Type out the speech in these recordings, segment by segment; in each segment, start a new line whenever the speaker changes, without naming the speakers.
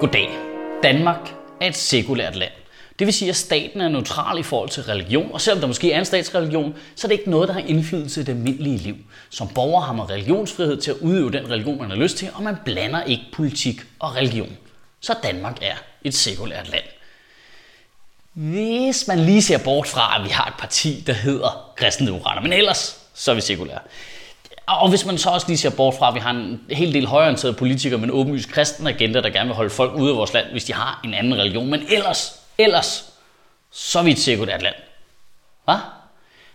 Goddag. Danmark er et sekulært land. Det vil sige, at staten er neutral i forhold til religion, og selvom der måske er en statsreligion, så er det ikke noget, der har indflydelse i det almindelige liv. Som borger har man religionsfrihed til at udøve den religion, man har lyst til, og man blander ikke politik og religion. Så Danmark er et sekulært land. Hvis man lige ser bort fra, at vi har et parti, der hedder kristendemokrater, men ellers så er vi sekulære. Og hvis man så også lige ser bort fra, at vi har en hel del højorienterede politikere med en åbenlyst kristen agenda, der gerne vil holde folk ude af vores land, hvis de har en anden religion. Men ellers, ellers, så er vi et sekulært land. Hvad?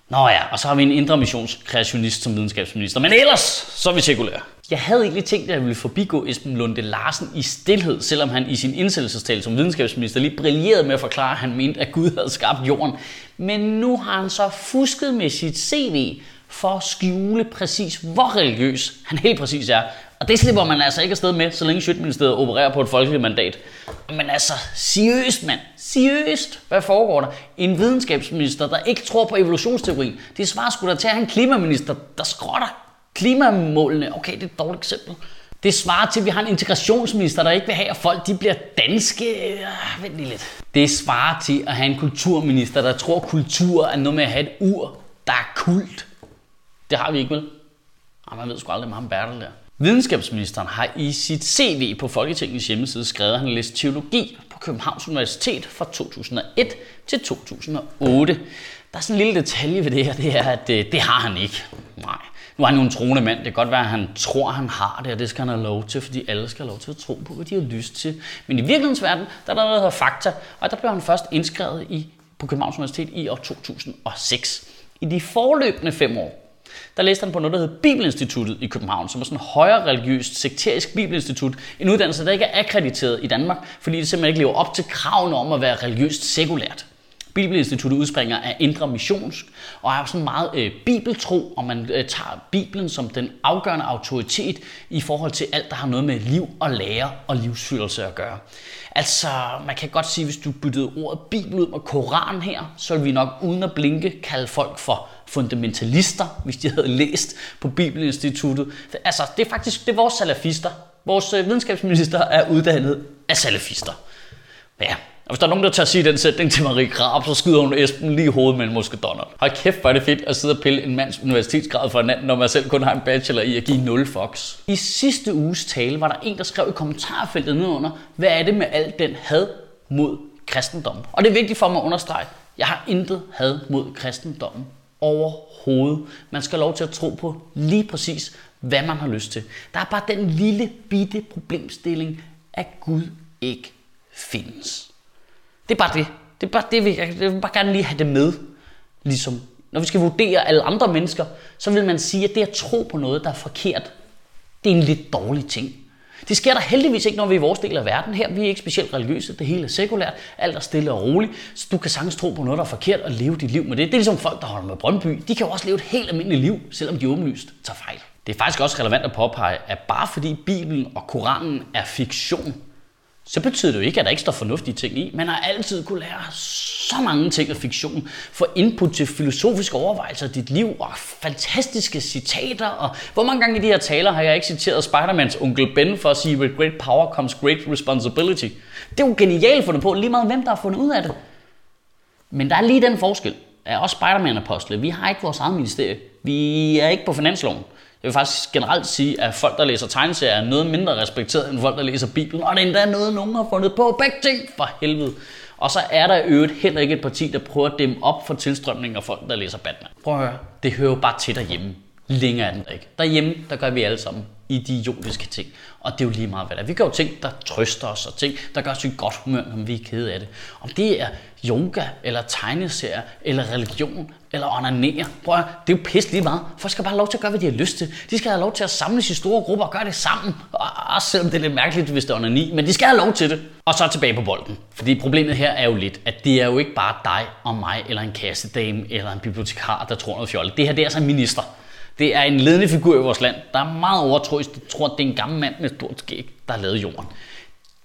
Nå ja, og så har vi en indre missionskreationist som videnskabsminister. Men ellers, så er vi sekulære. Jeg havde egentlig tænkt, at jeg ville forbigå Esben Lunde Larsen i stillhed, selvom han i sin indsættelsestale som videnskabsminister lige brillerede med at forklare, at han mente, at Gud havde skabt jorden. Men nu har han så fusket med sit CV for at skjule præcis, hvor religiøs han helt præcis er. Og det slipper man altså ikke afsted med, så længe Sjøtministeriet opererer på et folkeligt mandat. Men altså, seriøst mand, seriøst, hvad foregår der? En videnskabsminister, der ikke tror på evolutionsteori, det svarer sgu da til at have en klimaminister, der skrotter klimamålene. Okay, det er et dårligt eksempel. Det svarer til, at vi har en integrationsminister, der ikke vil have, at folk de bliver danske. Øh, vent lige lidt. Det svarer til at have en kulturminister, der tror, at kultur er noget med at have et ur, der er kult. Det har vi ikke, vel? Ej, man ved sgu aldrig, med ham Bertel der. Videnskabsministeren har i sit CV på Folketingets hjemmeside skrevet, at han læste teologi på Københavns Universitet fra 2001 til 2008. Der er sådan en lille detalje ved det her, det er, at det, det har han ikke. Nej. Nu er han jo en troende mand. Det kan godt være, at han tror, at han har det, og det skal han have lov til, fordi alle skal have lov til at tro på, hvad de har lyst til. Men i virkelighedens verden, der er der noget, der hedder fakta, og der blev han først indskrevet i, på Københavns Universitet i år 2006. I de forløbende fem år, der læste han på noget, der hed Bibelinstituttet i København, som er sådan en højere religiøst, sekterisk bibelinstitut. En uddannelse, der ikke er akkrediteret i Danmark, fordi det simpelthen ikke lever op til kravene om at være religiøst sekulært. Bibelinstituttet udspringer af indre missionsk og er sådan meget øh, bibeltro, og man øh, tager Bibelen som den afgørende autoritet i forhold til alt, der har noget med liv og lære og livsførelse at gøre. Altså, man kan godt sige, hvis du byttede ordet Bibel ud med Koran her, så ville vi nok uden at blinke kalde folk for fundamentalister, hvis de havde læst på Bibelinstituttet. Altså, det er faktisk det er vores salafister. Vores øh, videnskabsminister er uddannet af salafister. Ja, og hvis der er nogen, der tager at sige den sætning til Marie Grab, så skyder hun Esben lige i hovedet med en muskedonner. Hold kæft, hvor er det fedt at sidde og pille en mands universitetsgrad for en anden, når man selv kun har en bachelor i at give 0 fox. I sidste uges tale var der en, der skrev i kommentarfeltet nedenunder, hvad er det med alt den had mod kristendom? Og det er vigtigt for mig at understrege, jeg har intet had mod kristendommen overhovedet. Man skal have lov til at tro på lige præcis, hvad man har lyst til. Der er bare den lille bitte problemstilling, at Gud ikke findes. Det er bare det. Det er bare det, vi, jeg vil bare gerne lige have det med. Ligesom, når vi skal vurdere alle andre mennesker, så vil man sige, at det at tro på noget, der er forkert, det er en lidt dårlig ting. Det sker der heldigvis ikke, når vi er i vores del af verden. Her vi er ikke specielt religiøse, det hele er sekulært, alt er stille og roligt, så du kan sagtens tro på noget, der er forkert og leve dit liv med det. Det er ligesom folk, der holder med Brøndby. De kan jo også leve et helt almindeligt liv, selvom de åbenlyst tager fejl. Det er faktisk også relevant at påpege, at bare fordi Bibelen og Koranen er fiktion, så betyder det jo ikke, at der ikke står fornuftige ting i. Man har altid kunne lære så mange ting af fiktion. Få input til filosofiske overvejelser af dit liv, og fantastiske citater. Og hvor mange gange i de her taler har jeg ikke citeret Spider-Mans onkel Ben for at sige, with great power comes great responsibility. Det er jo genialt fundet på, lige meget hvem der har fundet ud af det. Men der er lige den forskel. Er også Spider-Man-apostle. Vi har ikke vores eget ministerie. Vi er ikke på finansloven. Jeg vil faktisk generelt sige, at folk, der læser tegneserier, er noget mindre respekteret end folk, der læser Bibelen. Og det er endda noget, nogen har fundet på. Begge ting for helvede. Og så er der i øvrigt heller ikke et parti, der prøver at dæmme op for tilstrømningen af folk, der læser Batman. Prøv at høre. Det hører jo bare til derhjemme. Længere er den der ikke. Derhjemme, der gør vi alle sammen idiotiske ting. Og det er jo lige meget, hvad der er. Vi gør jo ting, der trøster os, og ting, der gør os i godt humør, når vi er kede af det. Om det er yoga, eller tegneserier, eller religion, eller onanere. Prøv at, det er jo pisse lige meget. Folk skal bare have lov til at gøre, hvad de har lyst til. De skal have lov til at samles i store grupper og gøre det sammen. Også selvom det er lidt mærkeligt, hvis det er onani, men de skal have lov til det. Og så tilbage på bolden. Fordi problemet her er jo lidt, at det er jo ikke bare dig og mig, eller en kassedame, eller en bibliotekar, der tror noget fjollet. Det her det er altså en minister. Det er en ledende figur i vores land, der er meget overtroisk, Det tror, det er en gammel mand med stort skæg, der har lavet jorden.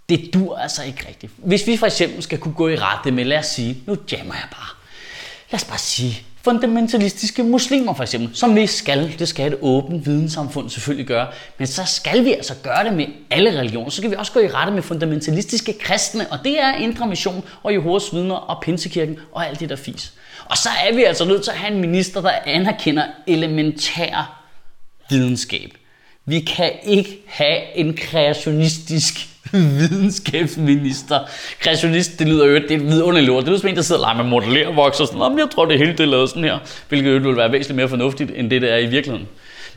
Det dur altså ikke rigtigt. Hvis vi for eksempel skal kunne gå i rette med, lad os sige, nu jammer jeg bare. Lad os bare sige, fundamentalistiske muslimer for eksempel, som vi skal, det skal et åbent videnssamfund selvfølgelig gøre, men så skal vi altså gøre det med alle religioner. Så skal vi også gå i rette med fundamentalistiske kristne, og det er Indre Mission og Jehovas vidner og Pinsekirken og alt det der fis. Og så er vi altså nødt til at have en minister, der anerkender elementær videnskab. Vi kan ikke have en kreationistisk videnskabsminister. Kreationist, det lyder jo det er et vidunderligt ord. Det lyder som en, der sidder og leger med modellervoks og sådan, om jeg tror, det hele det er lavet sådan her. Hvilket jo vil være væsentligt mere fornuftigt, end det, der er i virkeligheden.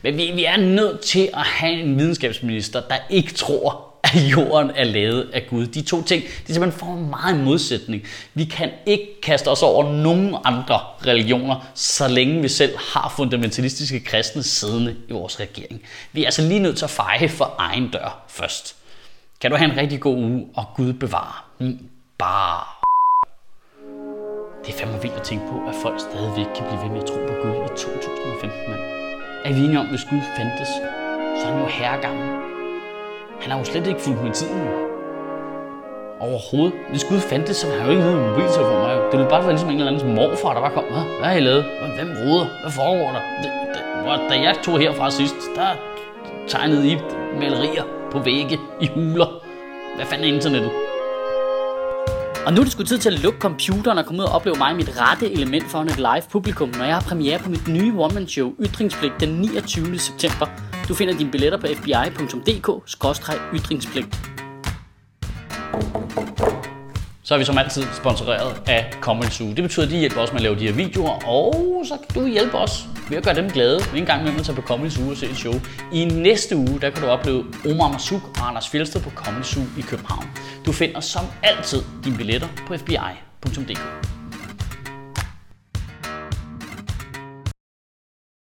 Men vi, vi er nødt til at have en videnskabsminister, der ikke tror, at jorden er lavet af Gud. De to ting, det er simpelthen for meget en modsætning. Vi kan ikke kaste os over nogen andre religioner, så længe vi selv har fundamentalistiske kristne siddende i vores regering. Vi er altså lige nødt til at feje for egen dør først. Kan du have en rigtig god uge, og Gud bevare min bare. Det er fandme vildt at tænke på, at folk stadigvæk kan blive ved med at tro på Gud i 2015, mand. Er vi enige om, hvis Gud fandtes, så er han jo herregammel. Han har jo slet ikke fulgt med tiden. Overhovedet. Hvis Gud fandtes, så ville han jo ikke vide for mobiltelefon. Det ville bare være ligesom en eller anden morfar, der bare kom. Hvad har I lavet? Hvem roder? Hvad foregår der? Det, det, da jeg tog herfra sidst, der tegnede I malerier på vægge, i huler. Hvad fanden er internettet? Og nu er det sgu tid til at lukke computeren og komme ud og opleve mig i mit rette element foran et live publikum, når jeg har premiere på mit nye one-man-show Ytringspligt den 29. september. Du finder dine billetter på fbi.dk-ytringspligt. Så er vi som altid sponsoreret af Comedy Zoo. Det betyder, at de hjælper os med at lave de her videoer, og så kan du hjælpe os ved at gøre dem glade. En gang med at tage på Comedy Zoo og se et show. I næste uge, der kan du opleve Omar Masuk og Anders Fjelsted på Comedy Zoo i København. Du finder som altid dine billetter på fbi.dk.